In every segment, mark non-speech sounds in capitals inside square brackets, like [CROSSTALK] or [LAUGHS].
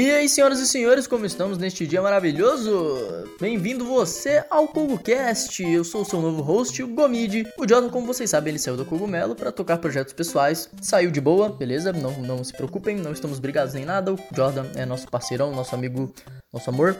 E aí, senhoras e senhores, como estamos neste dia maravilhoso? Bem-vindo você ao CogoCast. Eu sou o seu novo host, o Gomid. O Jordan, como vocês sabem, ele saiu do Cogumelo para tocar projetos pessoais. Saiu de boa, beleza? Não, não se preocupem, não estamos brigados nem nada. O Jordan é nosso parceirão, nosso amigo, nosso amor.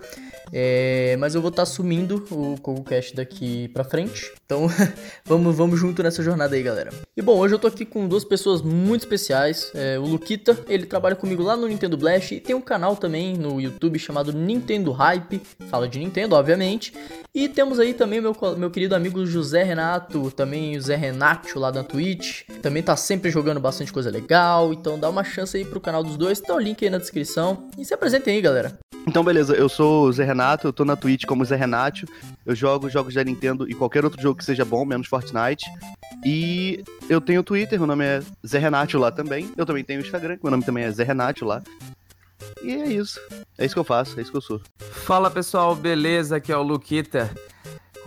É, mas eu vou estar tá assumindo o CogoCast daqui pra frente. Então, [LAUGHS] vamos, vamos junto nessa jornada aí, galera. E bom, hoje eu tô aqui com duas pessoas muito especiais. É, o Luquita, ele trabalha comigo lá no Nintendo Blast e tem um canal também no YouTube chamado Nintendo Hype, fala de Nintendo, obviamente. E temos aí também meu, meu querido amigo José Renato, também o Zé Renato lá da Twitch. Também tá sempre jogando bastante coisa legal, então dá uma chance aí pro canal dos dois, tá o link aí na descrição. E se apresentem aí, galera. Então, beleza, eu sou o Zé Renato, eu tô na Twitch como Zé Renato. Eu jogo jogos da Nintendo e qualquer outro jogo que seja bom, menos Fortnite. E eu tenho Twitter, meu nome é Zé Renato lá também. Eu também tenho Instagram, meu nome também é Zé Renato lá. E é isso. É isso que eu faço, é isso que eu sou. Fala pessoal, beleza? Aqui é o Luquita.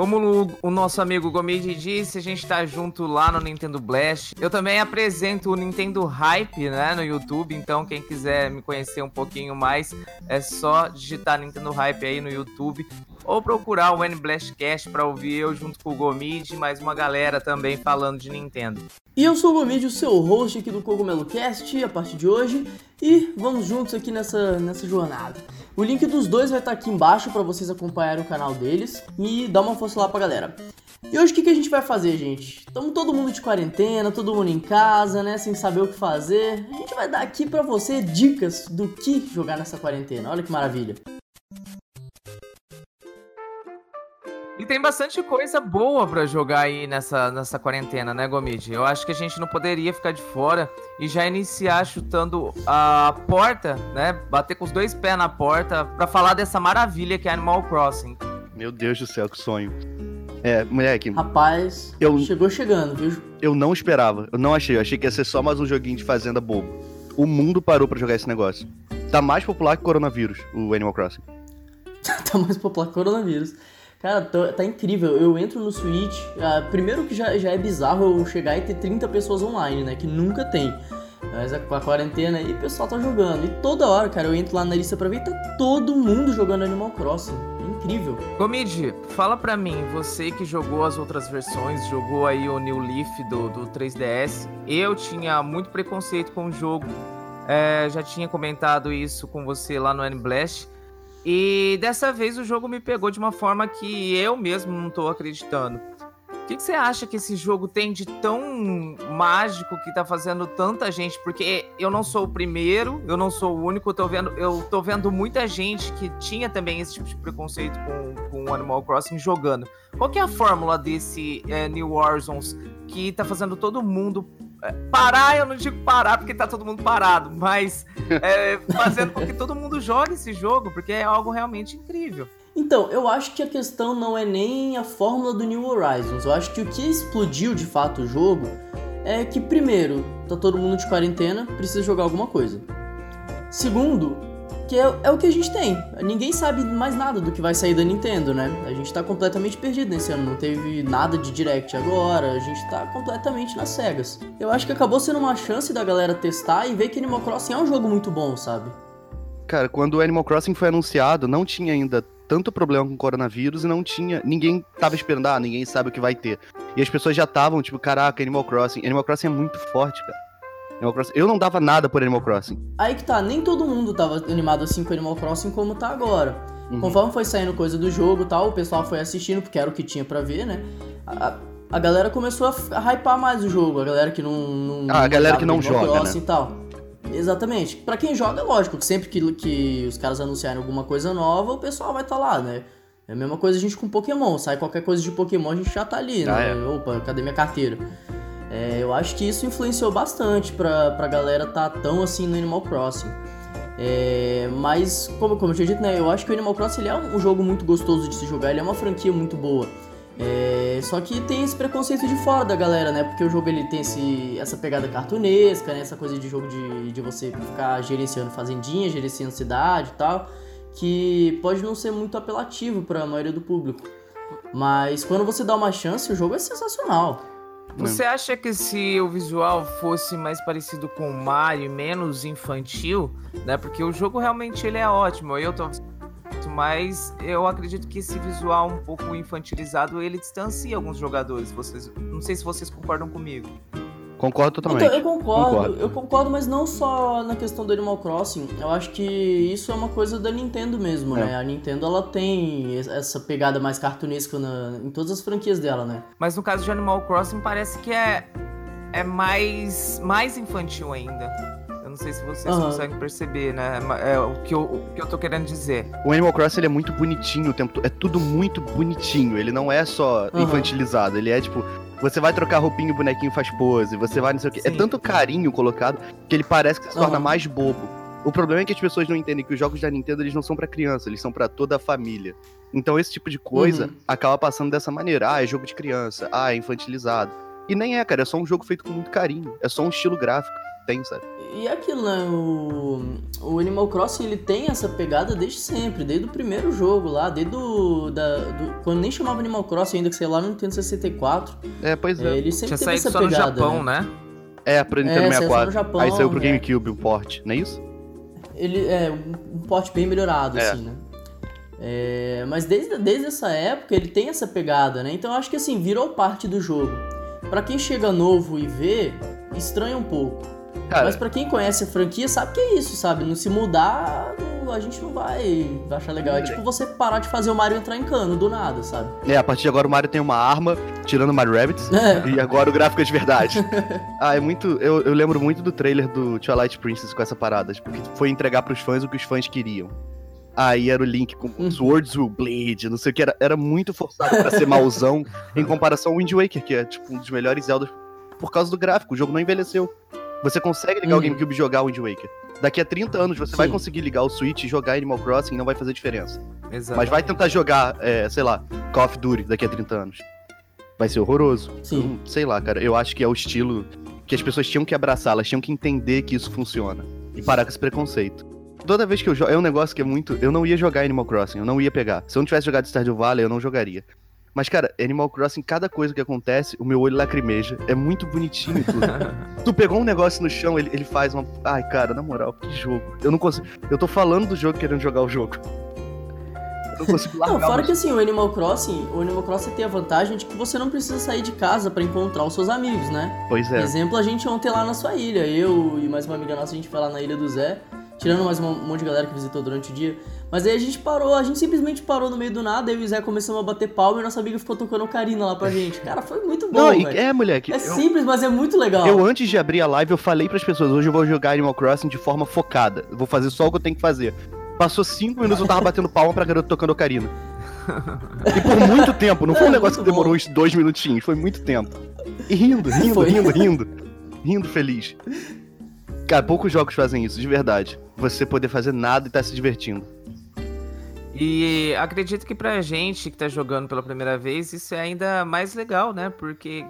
Como o, nosso amigo Gomide disse, a gente tá junto lá no Nintendo Blast. Eu também apresento o Nintendo Hype, né, no YouTube, então quem quiser me conhecer um pouquinho mais, é só digitar Nintendo Hype aí no YouTube ou procurar o N Blastcast para ouvir eu junto com o Gomid e mais uma galera também falando de Nintendo. E eu sou o Gomid, o seu host aqui do Cogumelo Cast a partir de hoje, e vamos juntos aqui nessa, nessa jornada. O link dos dois vai estar aqui embaixo para vocês acompanharem o canal deles e dar uma força lá pra galera. E hoje o que, que a gente vai fazer, gente? Estamos todo mundo de quarentena, todo mundo em casa, né? Sem saber o que fazer. A gente vai dar aqui para você dicas do que jogar nessa quarentena. Olha que maravilha. E tem bastante coisa boa para jogar aí nessa, nessa quarentena, né, Gomid? Eu acho que a gente não poderia ficar de fora e já iniciar chutando a porta, né? Bater com os dois pés na porta para falar dessa maravilha que é Animal Crossing. Meu Deus do céu, que sonho. É, moleque. Rapaz, eu, chegou chegando, viu? Eu não esperava, eu não achei. Eu achei que ia ser só mais um joguinho de fazenda bobo. O mundo parou para jogar esse negócio. Tá mais popular que coronavírus, o Animal Crossing. [LAUGHS] tá mais popular que coronavírus. Cara, tá, tá, incrível. Eu entro no Switch. Uh, primeiro que já, já é bizarro eu chegar e ter 30 pessoas online, né? Que nunca tem. Mas com a quarentena aí o pessoal tá jogando. E toda hora, cara, eu entro lá na lista pra ver e tá todo mundo jogando Animal Crossing. É incrível. Comid, fala pra mim, você que jogou as outras versões, jogou aí o New Leaf do, do 3DS. Eu tinha muito preconceito com o jogo. É, já tinha comentado isso com você lá no N-Blast. E dessa vez o jogo me pegou de uma forma que eu mesmo não tô acreditando. O que, que, você acha que esse jogo tem de tão mágico que tá fazendo tanta gente? Porque eu não sou o primeiro, eu não sou o único, eu tô vendo, eu tô vendo muita gente que tinha também esse tipo de preconceito com, com Animal Crossing jogando. Qual que é a fórmula desse é, New Horizons que tá fazendo todo mundo parar, eu não digo parar porque tá todo mundo parado, mas [LAUGHS] é, fazendo com que todo mundo jogue esse jogo, porque é algo realmente incrível. Então, eu acho que a questão não é nem a fórmula do New Horizons. Eu acho que o que explodiu de fato o jogo é que, primeiro, tá todo mundo de quarentena, precisa jogar alguma coisa. Segundo, que é, é, o que a gente tem. Ninguém sabe mais nada do que vai sair da Nintendo, né? A gente tá completamente perdido nesse ano. Não teve nada de Direct agora, a gente tá completamente nas cegas. Eu acho que acabou sendo uma chance da galera testar e ver que Animal Crossing é um jogo muito bom, sabe? Cara, quando o Animal Crossing foi anunciado, não tinha ainda tanto problema com o coronavírus e não tinha. Ninguém tava esperando, ah, ninguém sabe o que vai ter. E as pessoas já estavam, tipo, caraca, Animal Crossing. Animal Crossing é muito forte, cara. Animal Crossing. Eu não dava nada por Animal Crossing. Aí que tá, nem todo mundo tava animado assim com Animal Crossing como tá agora. Uhum. Conforme foi saindo coisa do jogo e tal, o pessoal foi assistindo, porque era o que tinha para ver, né? A, a galera começou a, hypar mais o jogo, a galera que não. não ah, a galera que não joga. Né? E tal. Exatamente. Para quem joga, é lógico, que sempre que, que os caras anunciarem alguma coisa nova, o pessoal vai estar tá lá, né? É a mesma coisa a gente com Pokémon. Sai qualquer coisa de Pokémon, a gente já tá ali, né? ah, né? É. Opa, cadê minha carteira? É, eu acho que isso influenciou bastante pra, pra galera tá tão assim no Animal Crossing. É, mas, como, como eu tinha dito, né, eu acho que o Animal Crossing ele é um jogo muito gostoso de se jogar, ele é uma franquia muito boa. É, só que tem esse preconceito de fora da galera, né? Porque o jogo ele tem esse, essa pegada cartunesca, né? Essa coisa de jogo de, de você ficar gerenciando fazendinha, gerenciando cidade e tal, que pode não ser muito apelativo para a maioria do público. Mas quando você dá uma chance, o jogo é sensacional. Você acha que se o visual fosse mais parecido com o Mario e menos infantil, né? Porque o jogo realmente ele é ótimo. Eu tô mas eu acredito que esse visual um pouco infantilizado ele distancia alguns jogadores. Vocês, não sei se vocês concordam comigo. Concordo totalmente. Então, eu concordo, concordo, eu concordo, mas não só na questão do Animal Crossing. Eu acho que isso é uma coisa da Nintendo mesmo, é. né? A Nintendo ela tem essa pegada mais cartunesca na, em todas as franquias dela, né? Mas no caso de Animal Crossing parece que é é mais mais infantil ainda não sei se vocês uhum. conseguem perceber, né? É o que, eu, o que eu tô querendo dizer. O Animal Crossing ele é muito bonitinho o tempo É tudo muito bonitinho. Ele não é só uhum. infantilizado. Ele é tipo. Você vai trocar roupinha, o bonequinho faz pose. Você vai não sei o quê. É tanto carinho colocado que ele parece que se torna uhum. mais bobo. O problema é que as pessoas não entendem que os jogos da Nintendo eles não são para criança, eles são para toda a família. Então esse tipo de coisa uhum. acaba passando dessa maneira. Ah, é jogo de criança. Ah, é infantilizado. E nem é, cara. É só um jogo feito com muito carinho. É só um estilo gráfico tem, sabe? E aquilo, né? O, o Animal Crossing ele tem essa pegada desde sempre, desde o primeiro jogo lá, desde do, da, do, quando nem chamava Animal Crossing ainda, que sei lá, no Nintendo 64. É, pois é. é ele sempre Tinha teve essa só pegada, no Japão, né? né? É, pro Nintendo é, 64. Japão, Aí saiu pro é. GameCube o port, não é isso? Ele é um port bem melhorado, é. assim, né? É, mas desde, desde essa época ele tem essa pegada, né? Então eu acho que assim, virou parte do jogo. Para quem chega novo e vê, estranha um pouco. Cara, Mas para quem conhece a franquia, sabe que é isso, sabe? Não se mudar, a gente não vai achar legal. É tipo você parar de fazer o Mario entrar em cano do nada, sabe? É, a partir de agora o Mario tem uma arma, tirando o Mario Rabbit, é. e agora o gráfico é de verdade. [LAUGHS] ah, é muito. Eu, eu lembro muito do trailer do Twilight Princess com essa parada, porque tipo, foi entregar pros fãs o que os fãs queriam. Aí era o Link com uhum. Swords Will Bleed, não sei o que, era, era muito forçado para ser mauzão [LAUGHS] em comparação ao Wind Waker, que é tipo um dos melhores Zeldas por causa do gráfico, o jogo não envelheceu. Você consegue ligar o uhum. GameCube e jogar o Wind Waker. Daqui a 30 anos você Sim. vai conseguir ligar o Switch e jogar Animal Crossing e não vai fazer diferença. Exatamente. Mas vai tentar jogar, é, sei lá, Call of Duty daqui a 30 anos. Vai ser horroroso. Sim. Então, sei lá, cara, eu acho que é o estilo que as pessoas tinham que abraçar, elas tinham que entender que isso funciona. E parar com esse preconceito. Toda vez que eu jogo, é um negócio que é muito. Eu não ia jogar Animal Crossing, eu não ia pegar. Se eu não tivesse jogado Stardew Valley, eu não jogaria. Mas, cara, Animal Crossing, cada coisa que acontece, o meu olho lacrimeja. É muito bonitinho tudo. [LAUGHS] tu pegou um negócio no chão, ele, ele faz uma. Ai, cara, na moral, que jogo. Eu não consigo. Eu tô falando do jogo querendo jogar o jogo. Eu não consigo largar. Não, fora que assim, o Animal Crossing, o Animal Crossing tem a vantagem de que você não precisa sair de casa para encontrar os seus amigos, né? Pois é. Exemplo, a gente ontem lá na sua ilha. Eu e mais uma amiga nossa, a gente foi lá na ilha do Zé. Tirando mais um monte de galera que visitou durante o dia. Mas aí a gente parou, a gente simplesmente parou no meio do nada, eu e o Zé começamos a bater palma e nossa amiga ficou tocando Ocarina lá pra gente. Cara, foi muito bom, Não, é, moleque. É eu, simples, mas é muito legal. Eu, antes de abrir a live, eu falei pras pessoas, hoje eu vou jogar Animal Crossing de forma focada. vou fazer só o que eu tenho que fazer. Passou cinco minutos, eu tava batendo palma pra garota tocando Ocarina. E por muito tempo, não foi um é, negócio que demorou uns dois minutinhos, foi muito tempo. E rindo, rindo, foi. rindo, rindo. Rindo feliz. Cara, poucos jogos fazem isso, de verdade. Você poder fazer nada e tá se divertindo. E acredito que pra gente que tá jogando pela primeira vez, isso é ainda mais legal, né? Porque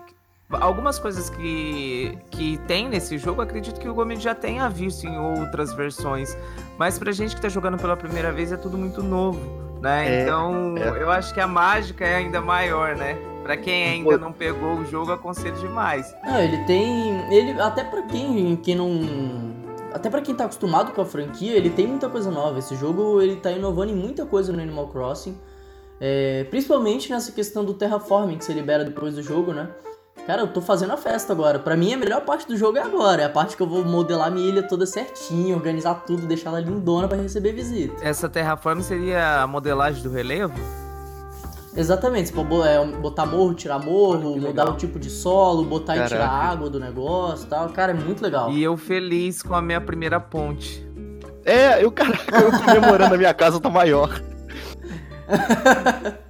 algumas coisas que, que tem nesse jogo, acredito que o Gomes já tenha visto em outras versões. Mas pra gente que tá jogando pela primeira vez é tudo muito novo, né? É, então é. eu acho que a mágica é ainda maior, né? Pra quem ainda não pegou o jogo, aconselho demais. Não, ele tem. Ele, até pra quem, quem não até para quem tá acostumado com a franquia, ele tem muita coisa nova. Esse jogo ele tá inovando em muita coisa no Animal Crossing. É, principalmente nessa questão do terraforming que você libera depois do jogo, né? Cara, eu tô fazendo a festa agora. Para mim, a melhor parte do jogo é agora. É a parte que eu vou modelar minha ilha toda certinho, organizar tudo, deixar ela lindona para receber visita. Essa terraforming seria a modelagem do relevo? Exatamente, você pode é, botar morro, tirar morro, mudar o tipo de solo, botar Caraca. e tirar água do negócio e tal. Cara, é muito legal. E eu feliz com a minha primeira ponte. É, eu, caraca, eu comemorando a minha casa tá maior. [LAUGHS]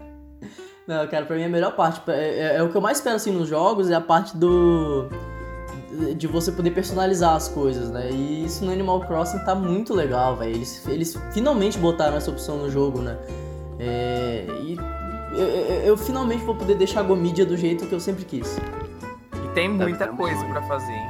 Não, cara, pra mim a melhor parte, é, é, é, o que eu mais espero assim nos jogos, é a parte do. de você poder personalizar as coisas, né? E isso no Animal Crossing tá muito legal, velho. Eles, eles finalmente botaram essa opção no jogo, né? É, e eu, eu, eu, finalmente vou poder deixar a Gomídia do jeito que eu sempre quis. E tem muita coisa para fazer, hein?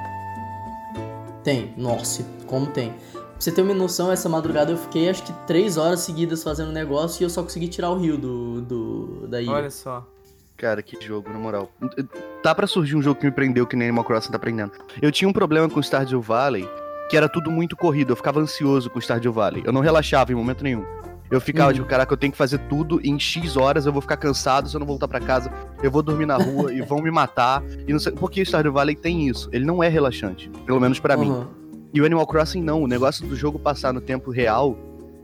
Tem, nossa, como tem. Pra você ter uma noção, essa madrugada eu fiquei acho que três horas seguidas fazendo negócio e eu só consegui tirar o rio do, do da ilha. Olha só. Cara, que jogo, na moral. tá para surgir um jogo que me prendeu que nem Animal Crossing tá prendendo. Eu tinha um problema com Stardew Valley, que era tudo muito corrido. Eu ficava ansioso com Stardew Valley. Eu não relaxava em momento nenhum. Eu ficava uhum. tipo, caraca, eu tenho que fazer tudo em X horas, eu vou ficar cansado se eu não voltar para casa, eu vou dormir na rua e vão me matar. E não sei, porque Stardew Valley tem isso. Ele não é relaxante, pelo menos para uhum. mim. E o Animal Crossing não, o negócio do jogo passar no tempo real,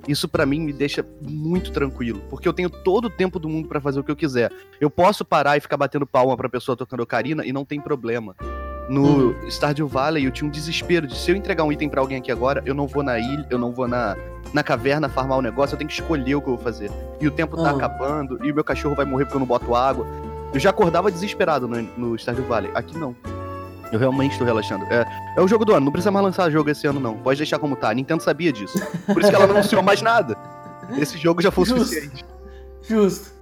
isso para mim me deixa muito tranquilo, porque eu tenho todo o tempo do mundo para fazer o que eu quiser. Eu posso parar e ficar batendo palma pra pessoa tocando ocarina e não tem problema. No uhum. Stardew Valley eu tinha um desespero de se eu entregar um item para alguém aqui agora, eu não vou na ilha, eu não vou na, na caverna farmar o negócio, eu tenho que escolher o que eu vou fazer. E o tempo tá uhum. acabando, e o meu cachorro vai morrer porque eu não boto água. Eu já acordava desesperado no, no Stardew Valley. Aqui não. Eu realmente estou relaxando. É, é o jogo do ano, não precisa mais lançar jogo esse ano, não. Pode deixar como tá. A Nintendo sabia disso. Por isso que ela não anunciou mais nada. Esse jogo já foi o [LAUGHS] suficiente. Justo.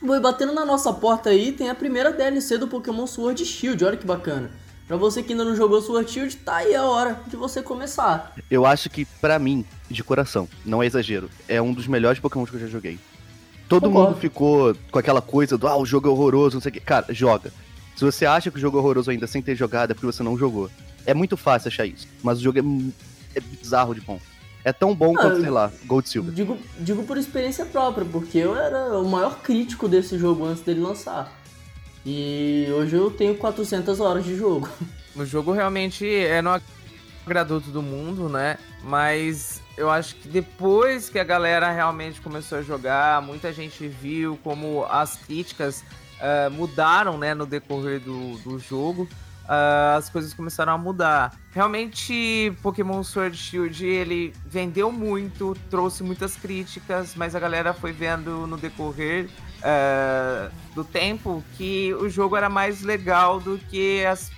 Bom, e batendo na nossa porta aí, tem a primeira DLC do Pokémon Sword Shield, olha que bacana. Pra você que ainda não jogou Sword Shield, tá aí a hora de você começar. Eu acho que, para mim, de coração, não é exagero, é um dos melhores Pokémon que eu já joguei. Todo Concordo. mundo ficou com aquela coisa do, ah, o jogo é horroroso, não sei o que. Cara, joga. Se você acha que o jogo é horroroso ainda sem ter jogado, é porque você não jogou. É muito fácil achar isso, mas o jogo é, é bizarro de bom. É tão bom ah, quanto, sei lá, Gold Silver. Digo, digo por experiência própria, porque eu era o maior crítico desse jogo antes dele lançar. E hoje eu tenho 400 horas de jogo. [LAUGHS] O jogo realmente é não agradou todo mundo, né? Mas eu acho que depois que a galera realmente começou a jogar, muita gente viu como as críticas uh, mudaram né, no decorrer do, do jogo. Uh, as coisas começaram a mudar. Realmente, Pokémon Sword Shield ele vendeu muito, trouxe muitas críticas, mas a galera foi vendo no decorrer uh, do tempo que o jogo era mais legal do que as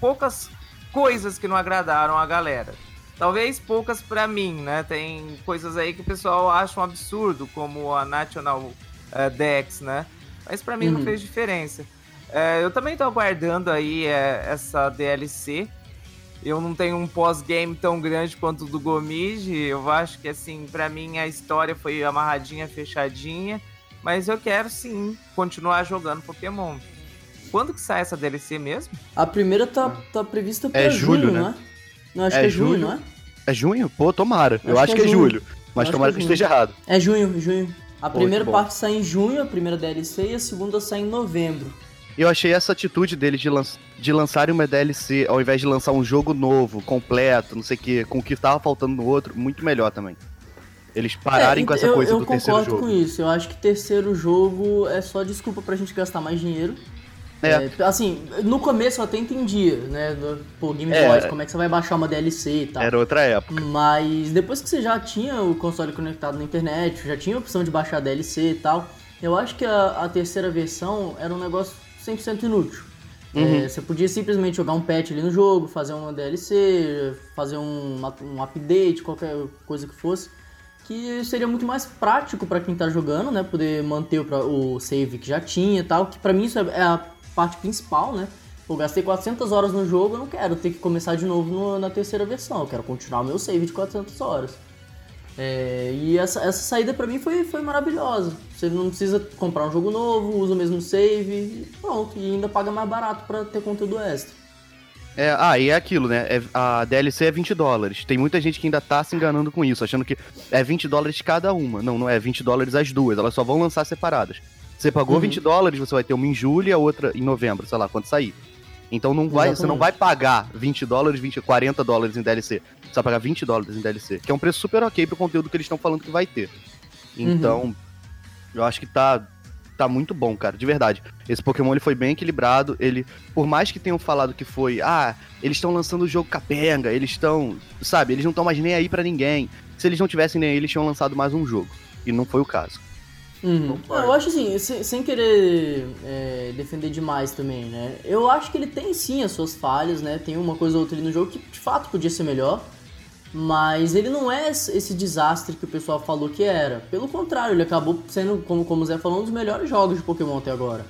poucas coisas que não agradaram a galera. Talvez poucas para mim, né? Tem coisas aí que o pessoal acha um absurdo, como a National uh, Dex, né? Mas para mim uhum. não fez diferença. Uh, eu também tô aguardando aí uh, essa DLC. Eu não tenho um pós-game tão grande quanto o do Gomid. Eu acho que, assim, para mim a história foi amarradinha, fechadinha. Mas eu quero sim continuar jogando Pokémon. Quando que sai essa DLC mesmo? A primeira tá, tá prevista para é julho, julho, né? né? Não, acho é que é junho, não é? É junho? Pô, tomara. Acho eu acho que, é, julho. Mas tomara que, é que esteja errado. É junho, junho. A Pô, primeira parte sai em junho, a primeira DLC, e a segunda sai em novembro. Eu achei essa atitude deles de, lan de lançarem uma DLC ao invés de lançar um jogo novo, completo, não sei o que, com o que tava faltando no outro, muito melhor também. Eles pararem é, com essa eu, coisa eu do terceiro jogo. Eu concordo com isso. Eu acho que terceiro jogo é só desculpa pra gente gastar mais dinheiro. É. é. assim, no começo eu até entendia, né? Pô, Game é, Boy, como é que você vai baixar uma DLC e tal. Era outra época. Mas depois que você já tinha o console conectado na internet, já tinha a opção de baixar DLC e tal, eu acho que a, a terceira versão era um negócio 100% inútil. Uhum. É, você podia simplesmente jogar um patch ali no jogo, fazer uma DLC, fazer um, um update, qualquer coisa que fosse que seria muito mais prático para quem tá jogando, né? Poder manter o, o save que já tinha e tal, que para mim isso é, é a parte principal, né? Eu gastei 400 horas no jogo, eu não quero ter que começar de novo no, na terceira versão, eu quero continuar o meu save de 400 horas. É, e essa, essa saída para mim foi, foi maravilhosa. Você não precisa comprar um jogo novo, usa o mesmo save, e pronto, e ainda paga mais barato para ter conteúdo extra. É, ah, e é aquilo, né? É, a DLC é 20 dólares. Tem muita gente que ainda tá se enganando com isso, achando que é 20 dólares cada uma. Não, não é 20 dólares as duas, elas só vão lançar separadas. Você pagou uhum. 20 dólares, você vai ter uma em julho e a outra em novembro, sei lá, quando sair. Então não vai, você não vai pagar 20 dólares, 20, 40 dólares em DLC. Você vai pagar 20 dólares em DLC, que é um preço super ok pro conteúdo que eles estão falando que vai ter. Então, uhum. eu acho que tá tá muito bom, cara, de verdade. Esse Pokémon ele foi bem equilibrado, ele, por mais que tenham falado que foi, ah, eles estão lançando o jogo capenga, eles estão, sabe, eles não estão mais nem aí para ninguém. Se eles não tivessem nem aí, eles tinham lançado mais um jogo. E não foi o caso. Uhum. Eu acho assim, sem querer é, defender demais também, né? Eu acho que ele tem sim as suas falhas, né? Tem uma coisa ou outra ali no jogo que de fato podia ser melhor. Mas ele não é esse desastre que o pessoal falou que era. Pelo contrário, ele acabou sendo, como, como o Zé falou, um dos melhores jogos de Pokémon até agora.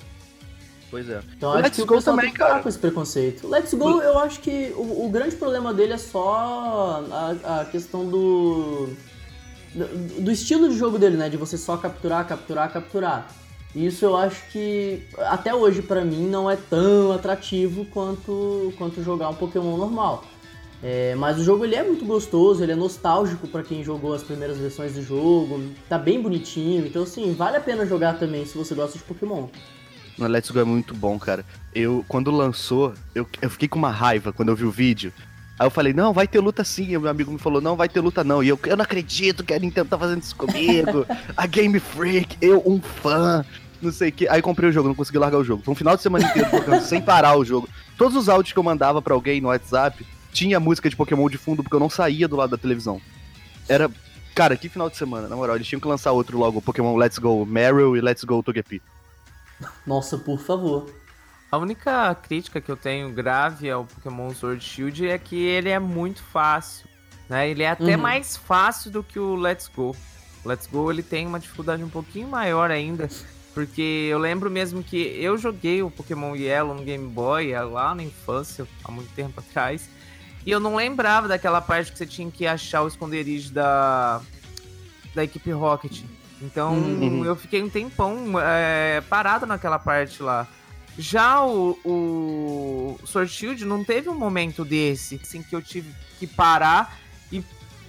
Pois é. Então acho Let's que o pessoal também, cara. com esse preconceito. Let's Go, eu acho que o, o grande problema dele é só a, a questão do do estilo de jogo dele, né? De você só capturar, capturar, capturar. Isso eu acho que até hoje para mim não é tão atrativo quanto, quanto jogar um Pokémon normal. É, mas o jogo ele é muito gostoso, ele é nostálgico para quem jogou as primeiras versões do jogo, tá bem bonitinho, então assim, vale a pena jogar também se você gosta de Pokémon. No Let's Go é muito bom, cara. Eu, quando lançou, eu, eu fiquei com uma raiva quando eu vi o vídeo. Aí eu falei, não, vai ter luta sim. E meu amigo me falou, não, vai ter luta não. E eu, eu não acredito que a Nintendo tá fazendo isso comigo. [LAUGHS] a Game Freak, eu, um fã, não sei o que. Aí comprei o jogo, não consegui largar o jogo. Foi um final de semana inteiro jogando [LAUGHS] sem parar o jogo. Todos os áudios que eu mandava para alguém no WhatsApp tinha música de Pokémon de fundo, porque eu não saía do lado da televisão. Era. Cara, que final de semana, na moral, eles tinham que lançar outro logo, Pokémon Let's Go Meryl e Let's Go Togepi. Nossa, por favor. A única crítica que eu tenho grave ao Pokémon Sword Shield é que ele é muito fácil. Né? Ele é até uhum. mais fácil do que o Let's Go. O Let's Go ele tem uma dificuldade um pouquinho maior ainda. Porque eu lembro mesmo que eu joguei o Pokémon Yellow no Game Boy lá na infância, há muito tempo atrás. E eu não lembrava daquela parte que você tinha que achar o esconderijo da, da equipe Rocket. Então uhum. eu fiquei um tempão é, parado naquela parte lá. Já o, o Sword Shield não teve um momento desse, assim, que eu tive que parar e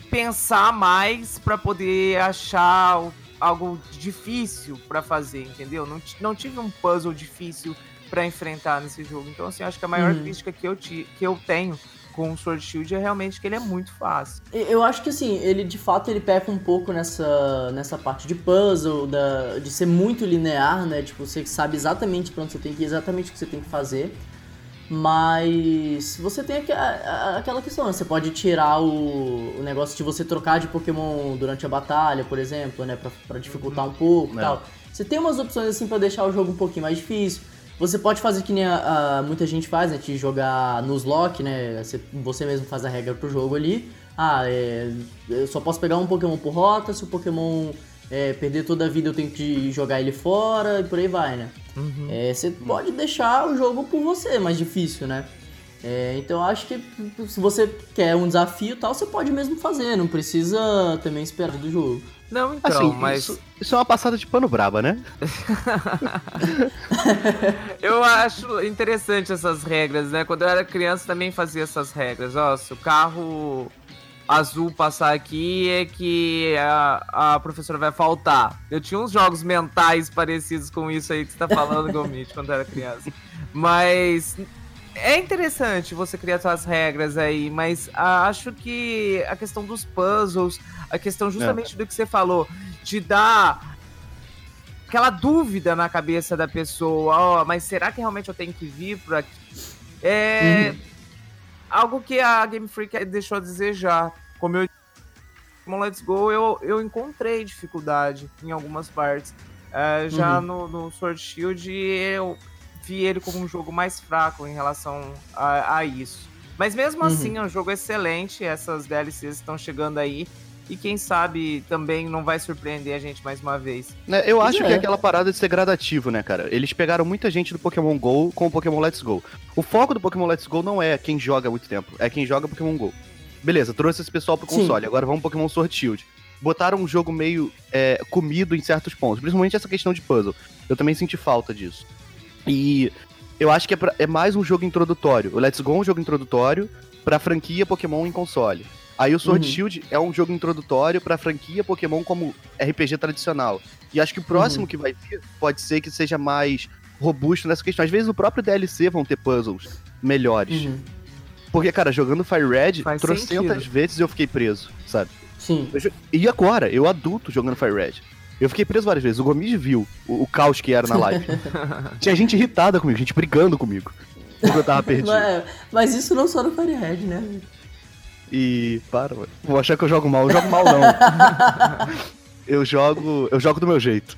pensar mais para poder achar algo difícil para fazer, entendeu? Não, não tive um puzzle difícil para enfrentar nesse jogo. Então, assim, acho que a maior uhum. crítica que eu, ti, que eu tenho com o Sword Shield é realmente que ele é muito fácil. Eu acho que assim, ele de fato ele peca um pouco nessa, nessa parte de puzzle, da, de ser muito linear, né? Tipo, você sabe exatamente pra onde você tem que ir, exatamente o que você tem que fazer. Mas você tem aquela questão, né? você pode tirar o, o, negócio de você trocar de Pokémon durante a batalha, por exemplo, né? Pra, pra dificultar um pouco e é. tal. Você tem umas opções assim para deixar o jogo um pouquinho mais difícil. Você pode fazer que nem a, a, muita gente faz, né? De jogar nos lock, né? Você, você mesmo faz a regra pro jogo ali. Ah, é, eu só posso pegar um Pokémon por rota, se o Pokémon é, perder toda a vida eu tenho que jogar ele fora e por aí vai, né? Uhum. É, você pode deixar o jogo por você, mais difícil, né? É, então eu acho que se você quer um desafio tal, você pode mesmo fazer, não precisa também esperar do jogo. Não, então, assim, mas. Isso, isso, é uma passada de pano braba, né? [LAUGHS] eu acho interessante essas regras, né? Quando eu era criança também fazia essas regras. Ó, se o carro azul passar aqui é que a, a professora vai faltar. Eu tinha uns jogos mentais parecidos com isso aí que você tá falando, Gomit, quando eu era criança. Mas é interessante você criar suas regras aí, mas acho que a questão dos puzzles, a questão justamente é. do que você falou, de dar aquela dúvida na cabeça da pessoa, ó, oh, mas será que realmente eu tenho que vir por aqui? É uhum. algo que a Game Freak deixou a desejar. Como eu no Let's Go, eu, eu encontrei dificuldade em algumas partes. É, já uhum. no, no Sword Shield, eu vi ele como um jogo mais fraco em relação a, a isso. Mas mesmo uhum. assim, é um jogo excelente. Essas DLCs estão chegando aí. E quem sabe também não vai surpreender a gente mais uma vez. É, eu acho é. que é aquela parada de ser gradativo, né, cara? Eles pegaram muita gente do Pokémon GO com o Pokémon Let's Go. O foco do Pokémon Let's Go não é quem joga há muito tempo, é quem joga Pokémon GO. Beleza, trouxe esse pessoal pro console, Sim. agora vamos Pokémon Sword Shield. Botaram um jogo meio é, comido em certos pontos, principalmente essa questão de puzzle. Eu também senti falta disso. E eu acho que é, pra, é mais um jogo introdutório. O Let's Go é um jogo introdutório pra franquia Pokémon em console. Aí o Sword uhum. Shield é um jogo introdutório pra franquia Pokémon como RPG tradicional. E acho que o próximo uhum. que vai vir pode ser que seja mais robusto nessa questão. Às vezes o próprio DLC vão ter puzzles melhores. Uhum. Porque, cara, jogando Fire Red, Faz trocentas vezes eu fiquei preso, sabe? Sim. Eu, e agora, eu adulto jogando Fire Red. Eu fiquei preso várias vezes. O Gomes viu o, o caos que era na live. [LAUGHS] Tinha gente irritada comigo, gente brigando comigo. Porque eu tava perdido. mas, mas, isso não só no Firehead, né? E. Para, mano. Vou achar que eu jogo mal. Eu jogo mal, não. [LAUGHS] eu jogo. Eu jogo do meu jeito.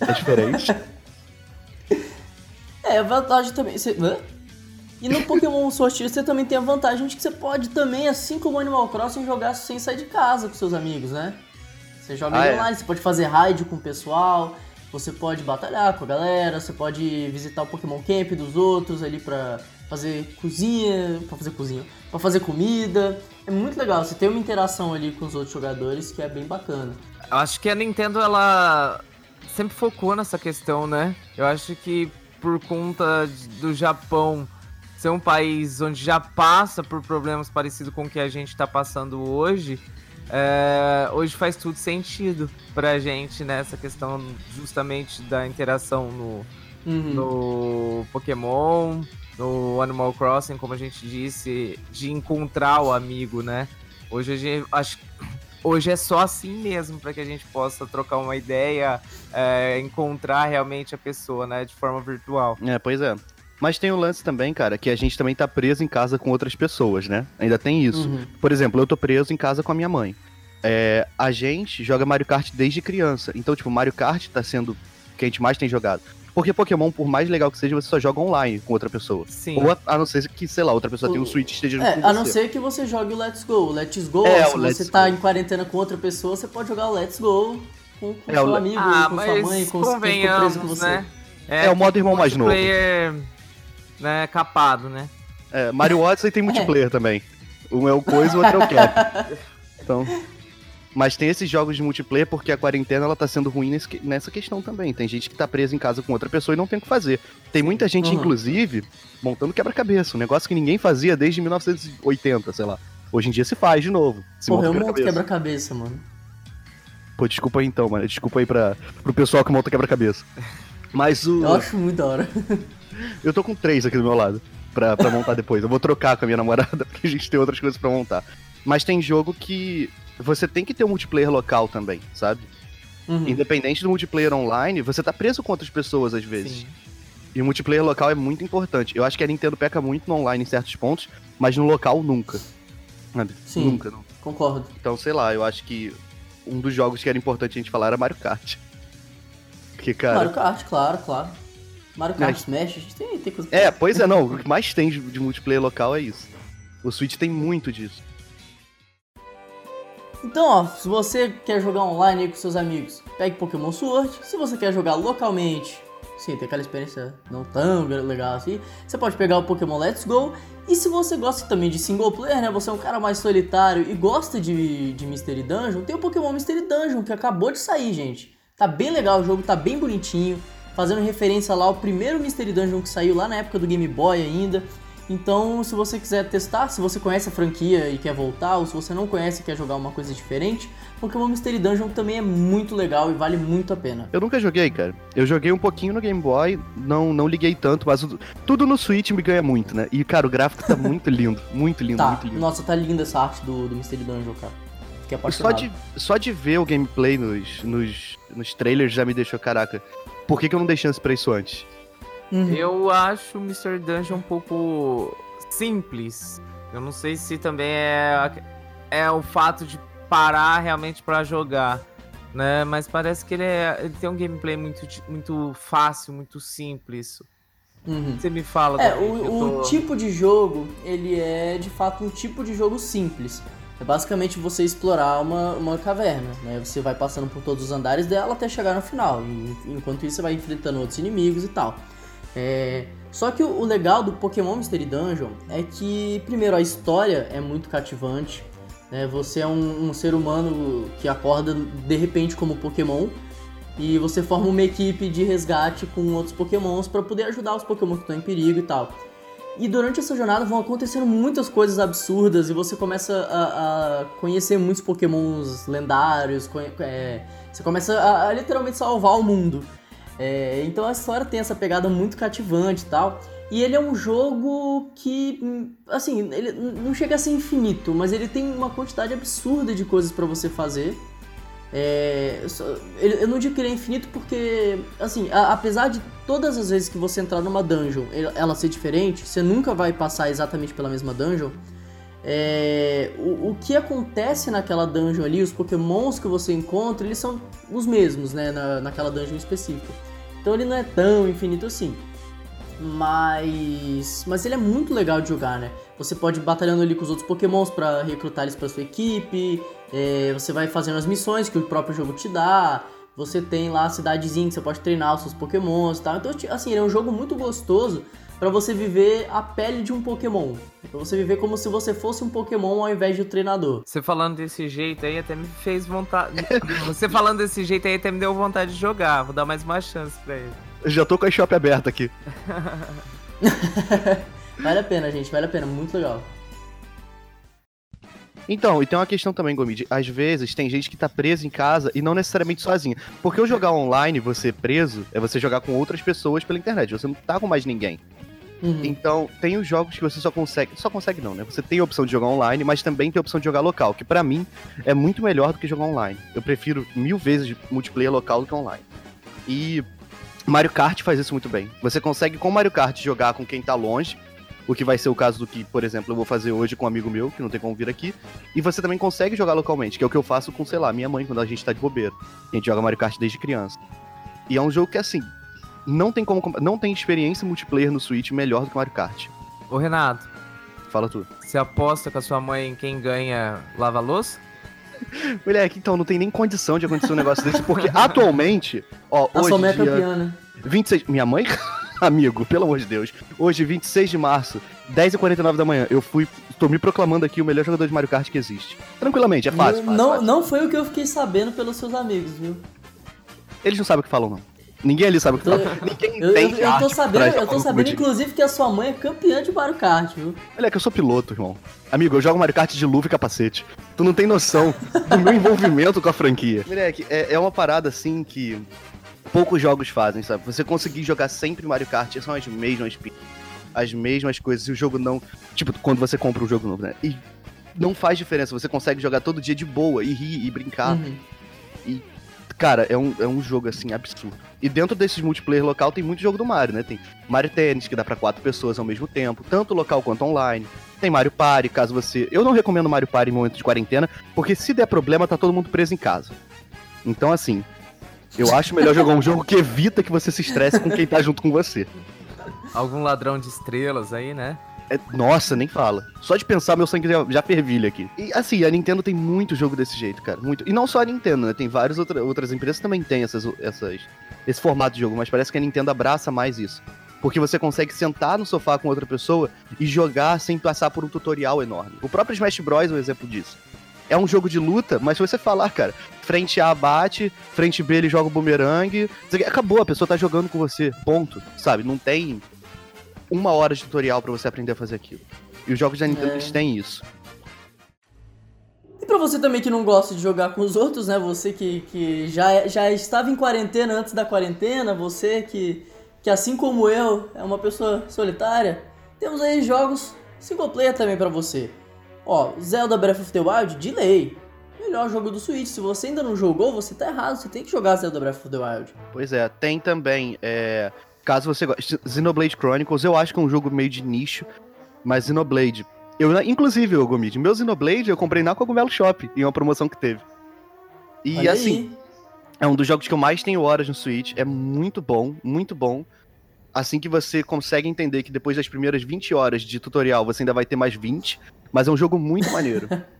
É diferente. [LAUGHS] É, vantagem também. Você... E no Pokémon Sword você também tem a vantagem de que você pode também, assim como Animal Crossing, jogar sem sair de casa com seus amigos, né? Você joga ah, é. online, você pode fazer raid com o pessoal, você pode batalhar com a galera, você pode visitar o Pokémon Camp dos outros ali pra fazer cozinha, pra fazer cozinha, pra fazer comida. É muito legal, você tem uma interação ali com os outros jogadores que é bem bacana. Eu acho que a Nintendo, ela sempre focou nessa questão, né? Eu acho que por conta do Japão ser um país onde já passa por problemas parecidos com o que a gente está passando hoje, é, hoje faz tudo sentido pra gente nessa questão justamente da interação no, uhum. no Pokémon, no Animal Crossing, como a gente disse, de encontrar o amigo, né? Hoje a gente, acho hoje é só assim mesmo para que a gente possa trocar uma ideia, é, encontrar realmente a pessoa, né, de forma virtual. É, pois é. Mas tem o lance também, cara, que a gente também tá preso em casa com outras pessoas, né? Ainda tem isso. Uhum. Por exemplo, eu tô preso em casa com a minha mãe. É, a gente joga Mario Kart desde criança. Então, tipo, Mario Kart tá sendo o que a gente mais tem jogado. Porque Pokémon, por mais legal que seja, você só joga online com outra pessoa. Sim. Ou a, a não ser que, sei lá, outra pessoa o... tenha um Switch esteja é, A não ser que você jogue o Let's Go. O Let's Go, é, se o você tá em quarentena com outra pessoa, você pode jogar o Let's Go com, com é, seu o... amigo, ah, com sua mãe, com os que preso com você. Né? É, é o modo irmão mais novo. Né, capado, né? É, Mario Odyssey tem multiplayer também. Um é o coisa, o outro é o cap. [LAUGHS] Então... Mas tem esses jogos de multiplayer porque a quarentena ela tá sendo ruim nesse, nessa questão também. Tem gente que tá presa em casa com outra pessoa e não tem o que fazer. Tem muita gente, uhum. inclusive, montando quebra-cabeça. Um negócio que ninguém fazia desde 1980, sei lá. Hoje em dia se faz de novo. Se Porra, eu monto quebra-cabeça, mano. Pô, desculpa aí então, mano. Desculpa aí pra, pro pessoal que monta quebra-cabeça. Mas o. Eu acho muito da hora. [LAUGHS] eu tô com três aqui do meu lado pra, pra montar depois. Eu vou trocar com a minha namorada [LAUGHS] porque a gente tem outras coisas pra montar. Mas tem jogo que você tem que ter um multiplayer local também, sabe? Uhum. Independente do multiplayer online, você tá preso com outras pessoas às vezes. Sim. E o multiplayer local é muito importante. Eu acho que a Nintendo peca muito no online em certos pontos, mas no local nunca. Sabe? Sim, nunca, não. concordo. Então, sei lá, eu acho que um dos jogos que era importante a gente falar era Mario Kart. [LAUGHS] Porque, cara... Mario Kart, claro, claro. Mario Kart é. Smash, a gente tem, tem coisa... É, pois é, não. O que mais tem de, multiplayer local é isso. O Switch tem muito disso. Então, ó, se você quer jogar online com seus amigos, pegue Pokémon Sword. Se você quer jogar localmente, sim, tem aquela experiência não tão legal assim, você pode pegar o Pokémon Let's Go. E se você gosta também de single player, né, você é um cara mais solitário e gosta de, de Mystery Dungeon, tem o Pokémon Mystery Dungeon que acabou de sair, gente. Tá bem legal o jogo, tá bem bonitinho, fazendo referência lá ao primeiro Mystery Dungeon que saiu lá na época do Game Boy ainda. Então, se você quiser testar, se você conhece a franquia e quer voltar, ou se você não conhece e quer jogar uma coisa diferente, Pokémon Mystery Dungeon também é muito legal e vale muito a pena. Eu nunca joguei, cara. Eu joguei um pouquinho no Game Boy, não, não liguei tanto, mas tudo no Switch me ganha muito, né? E, cara, o gráfico tá muito lindo, [LAUGHS] muito lindo, tá. muito lindo. Nossa, tá linda essa arte do, do Mystery Dungeon, cara. Só de, só de ver o gameplay nos, nos, nos trailers já me deixou, caraca, por que, que eu não dei chance pra isso antes? Uhum. Eu acho o Mr. Dungeon um pouco simples. Eu não sei se também é, é o fato de parar realmente para jogar, né? Mas parece que ele, é, ele tem um gameplay muito, muito fácil, muito simples. Uhum. Você me fala. É, o, tô... o tipo de jogo, ele é de fato um tipo de jogo simples. É basicamente você explorar uma, uma caverna, né? Você vai passando por todos os andares dela até chegar no final. E, enquanto isso, você vai enfrentando outros inimigos e tal. É... Só que o legal do Pokémon Mystery Dungeon é que, primeiro, a história é muito cativante. Né? Você é um, um ser humano que acorda de repente como Pokémon e você forma uma equipe de resgate com outros Pokémons para poder ajudar os Pokémon que estão em perigo e tal. E durante essa jornada vão acontecendo muitas coisas absurdas e você começa a, a conhecer muitos Pokémons lendários, é, você começa a, a literalmente salvar o mundo. É, então a história tem essa pegada muito cativante e tal. E ele é um jogo que, assim, ele não chega a ser infinito, mas ele tem uma quantidade absurda de coisas para você fazer. É, eu não digo que ele é infinito porque, assim, a, apesar de todas as vezes que você entrar numa dungeon ela ser diferente, você nunca vai passar exatamente pela mesma dungeon. É, o, o, que acontece naquela dungeon ali, os pokémons que você encontra, eles são os mesmos, né, na, naquela dungeon específica. Então ele não é tão infinito assim. Mas, mas ele é muito legal de jogar, né? Você pode ir batalhando ali com os outros pokémons para recrutar eles para sua equipe. É, você vai fazendo as missões que o próprio jogo te dá. Você tem lá a cidadezinha que você pode treinar os seus pokémons e tal. Então, assim, ele é um jogo muito gostoso para você viver a pele de um Pokémon. Pra você viver como se você fosse um Pokémon ao invés de um treinador. Você falando desse jeito aí até me fez vontade. [LAUGHS] você falando desse jeito aí até me deu vontade de jogar. Vou dar mais uma chance pra ele. Eu já tô com a shop aberta aqui. [LAUGHS] [LAUGHS] vale a pena, gente, vale a pena, muito legal. Então, e tem uma questão também, Gomid. Às vezes tem gente que tá presa em casa e não necessariamente sozinha. Porque o jogar online, você preso, é você jogar com outras pessoas pela internet. Você não tá com mais ninguém. Uhum. Então, tem os jogos que você só consegue. Só consegue não, né? Você tem a opção de jogar online, mas também tem a opção de jogar local, que para mim é muito melhor do que jogar online. Eu prefiro mil vezes multiplayer local do que online. E Mario Kart faz isso muito bem. Você consegue com Mario Kart jogar com quem tá longe, o que vai ser o caso do que, por exemplo, eu vou fazer hoje com um amigo meu, que não tem como vir aqui. E você também consegue jogar localmente, que é o que eu faço com, sei lá, minha mãe, quando a gente tá de bobeira. A gente joga Mario Kart desde criança. E é um jogo que, assim, não tem como não tem experiência multiplayer no Switch melhor do que Mario Kart. Ô Renato. Fala tu. Você aposta com a sua mãe quem ganha lava louça? [LAUGHS] Moleque, então não tem nem condição de acontecer um negócio desse, porque atualmente, ó, a hoje sua mãe é campeã, né? 26, minha mãe [LAUGHS] [LAUGHS] amigo, pelo amor de Deus. Hoje, 26 de março, 10h49 da manhã, eu fui. tô me proclamando aqui o melhor jogador de Mario Kart que existe. Tranquilamente, é fácil. fácil não, fácil. não foi o que eu fiquei sabendo pelos seus amigos, viu? Eles não sabem o que falam, não. Ninguém ali sabe o que fala. Ninguém eu, entende eu, eu tô sabendo, eu tô sabendo inclusive, que a sua mãe é campeã de Mario Kart, viu? Olha, que eu sou piloto, irmão. Amigo, eu jogo Mario Kart de luva e capacete. Tu não tem noção do meu envolvimento com a franquia. Moleque, é, é uma parada assim que poucos jogos fazem, sabe? Você conseguir jogar sempre Mario Kart são as mesmas as mesmas coisas e o jogo não, tipo, quando você compra um jogo novo, né? E não faz diferença, você consegue jogar todo dia de boa e rir e brincar. Uhum. E cara, é um, é um jogo assim absurdo. E dentro desses multiplayer local tem muito jogo do Mario, né? Tem Mario Tennis, que dá para quatro pessoas ao mesmo tempo, tanto local quanto online. Tem Mario Party, caso você. Eu não recomendo Mario Party em momento de quarentena, porque se der problema, tá todo mundo preso em casa. Então, assim, eu acho melhor jogar um jogo que evita que você se estresse com quem tá junto com você. Algum ladrão de estrelas aí, né? É, nossa, nem fala. Só de pensar, meu sangue já, já fervilha aqui. E assim, a Nintendo tem muito jogo desse jeito, cara. Muito. E não só a Nintendo, né? Tem várias outra, outras empresas que também têm essas, essas, esse formato de jogo, mas parece que a Nintendo abraça mais isso. Porque você consegue sentar no sofá com outra pessoa e jogar sem passar por um tutorial enorme. O próprio Smash Bros. é um exemplo disso é um jogo de luta, mas se você falar, cara, frente A bate, frente B ele joga o bumerangue, acabou, a pessoa tá jogando com você, ponto, sabe? Não tem uma hora de tutorial para você aprender a fazer aquilo. E os jogos da Nintendo é. têm isso. E pra você também que não gosta de jogar com os outros, né? Você que, que já, já estava em quarentena antes da quarentena, você que, que assim como eu é uma pessoa solitária, temos aí jogos single player também para você. Ó, Zelda Breath of the Wild, de lei. Melhor jogo do Switch. Se você ainda não jogou, você tá errado. Você tem que jogar Zelda Breath of the Wild. Pois é, tem também. É... Caso você goste. Xenoblade Chronicles, eu acho que é um jogo meio de nicho. Mas Xenoblade. Eu, inclusive, o Gomid, meu Xenoblade eu comprei na Cogumelo Shop, em uma promoção que teve. E Olha assim, aí. é um dos jogos que eu mais tenho horas no Switch. É muito bom, muito bom assim que você consegue entender que depois das primeiras 20 horas de tutorial você ainda vai ter mais 20, mas é um jogo muito maneiro. [LAUGHS]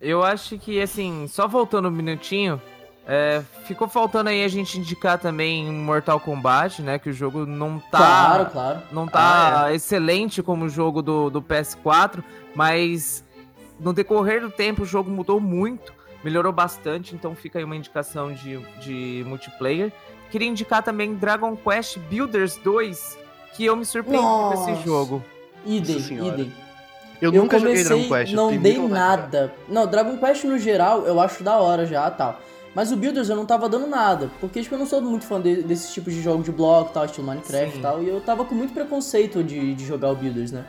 Eu acho que, assim, só voltando um minutinho, é, ficou faltando aí a gente indicar também Mortal Kombat, né? Que o jogo não tá. Claro, claro. Não tá ah, é. excelente como o jogo do, do PS4, mas no decorrer do tempo o jogo mudou muito, melhorou bastante, então fica aí uma indicação de, de multiplayer. Queria indicar também Dragon Quest Builders 2, que eu me surpreendi com esse jogo. Idem, idem. Eu, eu nunca comecei, joguei Dragon Quest. Não dei nada. Não, Dragon Quest no geral eu acho da hora já tal. Mas o Builders eu não tava dando nada. Porque tipo, eu não sou muito fã de, desses tipos de jogo de bloco, tal, estilo Minecraft e tal. E eu tava com muito preconceito de, de jogar o Builders, né?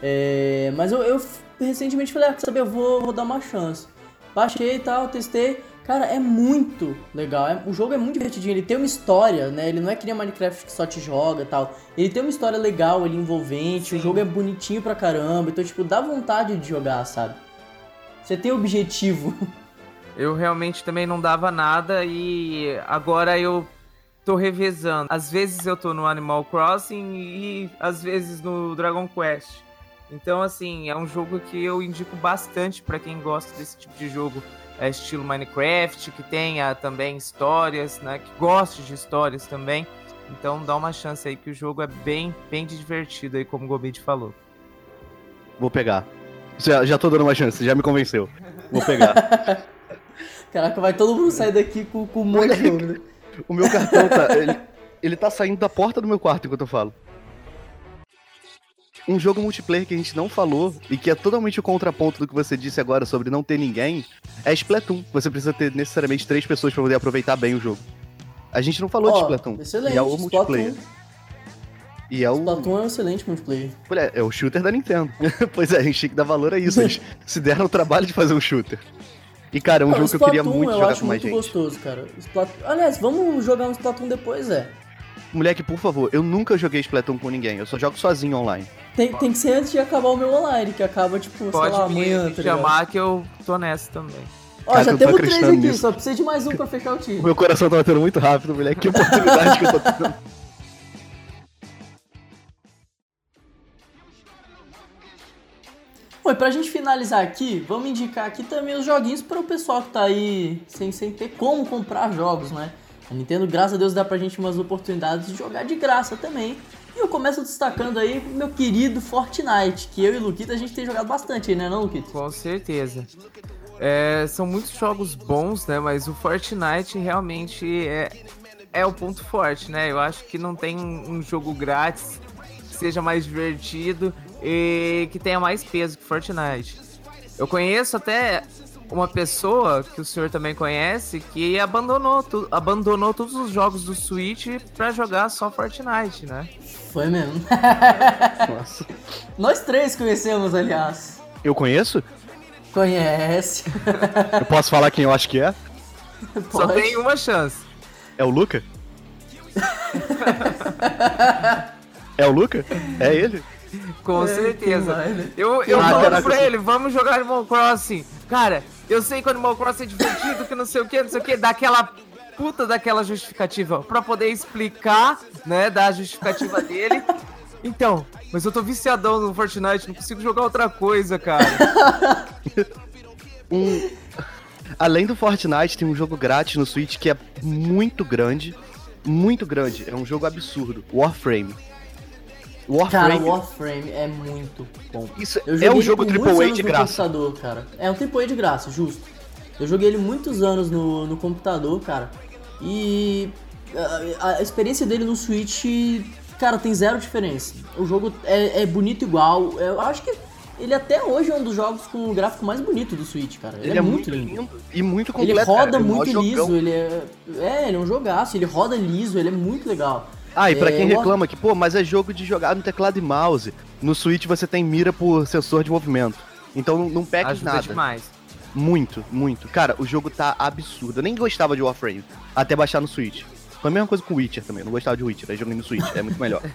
É, mas eu, eu, recentemente falei, ah, sabe, eu vou, vou dar uma chance. Baixei e tal, testei. Cara, é muito legal. É, o jogo é muito divertidinho. Ele tem uma história, né? Ele não é que nem Minecraft que só te joga e tal. Ele tem uma história legal, ele envolvente. Sim. O jogo é bonitinho pra caramba. Então, tipo, dá vontade de jogar, sabe? Você tem objetivo. [LAUGHS] Eu realmente também não dava nada e agora eu tô revezando. Às vezes eu tô no Animal Crossing e às vezes no Dragon Quest. Então, assim, é um jogo que eu indico bastante para quem gosta desse tipo de jogo é, estilo Minecraft, que tenha também histórias, né? Que goste de histórias também. Então dá uma chance aí que o jogo é bem, bem divertido aí, como o Gomid falou. Vou pegar. Já, já tô dando uma chance, já me convenceu. Vou pegar. [LAUGHS] Caraca, vai todo mundo sair daqui com, com um monte de né? o meu cartão tá. Ele, ele tá saindo da porta do meu quarto enquanto eu falo. Um jogo multiplayer que a gente não falou e que é totalmente o contraponto do que você disse agora sobre não ter ninguém é Splatoon. Você precisa ter necessariamente três pessoas pra poder aproveitar bem o jogo. A gente não falou de Ó, Splatoon. Excelente. E é o Splatoon, multiplayer. E é o. Splatoon é um excelente multiplayer. É, é o shooter da Nintendo. [LAUGHS] pois é, a gente tem que dar valor a isso. Eles [LAUGHS] se deram o trabalho de fazer um shooter. E, cara, é um Cara, jogo que eu queria Splatoon muito eu jogar com mais muito gente. gostoso, cara. Splatoon... Aliás, vamos jogar um Splatoon depois, é. Moleque, por favor, eu nunca joguei Splatoon com ninguém. Eu só jogo sozinho online. Tem, tem que ser antes de acabar o meu online, que acaba, tipo, sei Pode lá, me amanhã, tá ligado? chamar que eu tô nessa também. Ó, Cara, já temos três aqui, nisso. só precisa de mais um pra fechar o O time. meu coração tá batendo muito rápido, moleque. Que oportunidade que eu tô tendo. [LAUGHS] Bom, e pra gente finalizar aqui, vamos indicar aqui também os joguinhos para o pessoal que tá aí sem, sem ter como comprar jogos, né? A Nintendo, graças a Deus, dá pra gente umas oportunidades de jogar de graça também. E eu começo destacando aí o meu querido Fortnite, que eu e o Luquita a gente tem jogado bastante aí, né não, Luquita? Com certeza. É, são muitos jogos bons, né? Mas o Fortnite realmente é, é o ponto forte, né? Eu acho que não tem um jogo grátis que seja mais divertido e que tenha mais peso que Fortnite. Eu conheço até uma pessoa que o senhor também conhece que abandonou, tu, abandonou todos os jogos do Switch pra jogar só Fortnite, né? Foi mesmo. [LAUGHS] Nossa. Nós três conhecemos, aliás. Eu conheço? Conhece. Eu posso falar quem eu acho que é? [LAUGHS] Só Pode. tem uma chance. É o Luca? [LAUGHS] é o Luca? É ele? [LAUGHS] Com É, certeza. vai, né? Eu, eu Ah, falo pra sim. ele, vamos jogar Animal Crossing. Cara, eu sei que o Animal Crossing é divertido, que não sei o que, não sei o que, daquela puta daquela justificativa pra poder explicar, né, da justificativa dele. Então, mas eu tô viciadão no Fortnite, não consigo jogar outra coisa, cara. [LAUGHS] Um... Além do Fortnite, tem um jogo grátis no Switch que é muito grande. Muito grande. É um jogo absurdo. Warframe. Cara, Warframe. Warframe é muito bom. Isso Eu é um ele jogo AAA de graça. cara. É um AAA de graça, justo. Eu joguei ele muitos anos no, no computador, cara. E a, a experiência dele no Switch, cara, tem zero diferença. O jogo é, é bonito igual. Eu acho que ele até hoje é um dos jogos com o gráfico mais bonito do Switch, cara. Ele, é, muito lindo. e muito Ele completo. roda cara. É muito liso, jogão. ele é. É, ele é um jogaço, ele roda liso, ele é muito legal. Ah, e pra É, quem reclama que, pô, mas é jogo de jogar no teclado e mouse. No Switch você tem mira por sensor de movimento. Então não- não pega Ajuda nada. demais. Muito, muito. Cara, o jogo tá absurdo. Eu nem gostava de Warframe, até baixar no Switch. Foi a mesma coisa com Witcher também. Eu não gostava de Witcher, aí joguei no Switch. É muito melhor. [LAUGHS]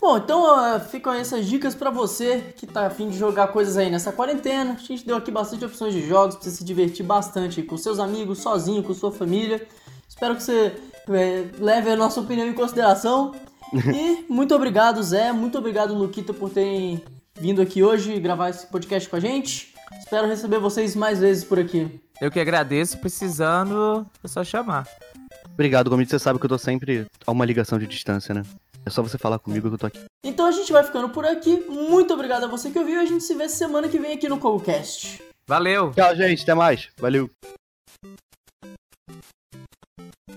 Bom, então uh, ficam aí essas dicas pra você que tá afim de jogar coisas aí nessa quarentena. A gente deu aqui bastante opções de jogos pra você se divertir bastante com seus amigos, sozinho, com sua família. Espero que você eh, leve a nossa opinião em consideração. [LAUGHS] E muito obrigado, Zé. Muito obrigado, Luquita, por terem vindo aqui hoje gravar esse podcast com a gente. Espero receber vocês mais vezes por aqui. Eu que agradeço, precisando, é só chamar. Obrigado, Gomes. Você sabe que eu tô sempre a uma ligação de distância, né? É só você falar comigo que eu tô aqui. Então a gente vai ficando por aqui. Muito obrigado a você que ouviu e a gente se vê semana que vem aqui no CogoCast. Valeu! Tchau, gente. Até mais. Valeu. あっ。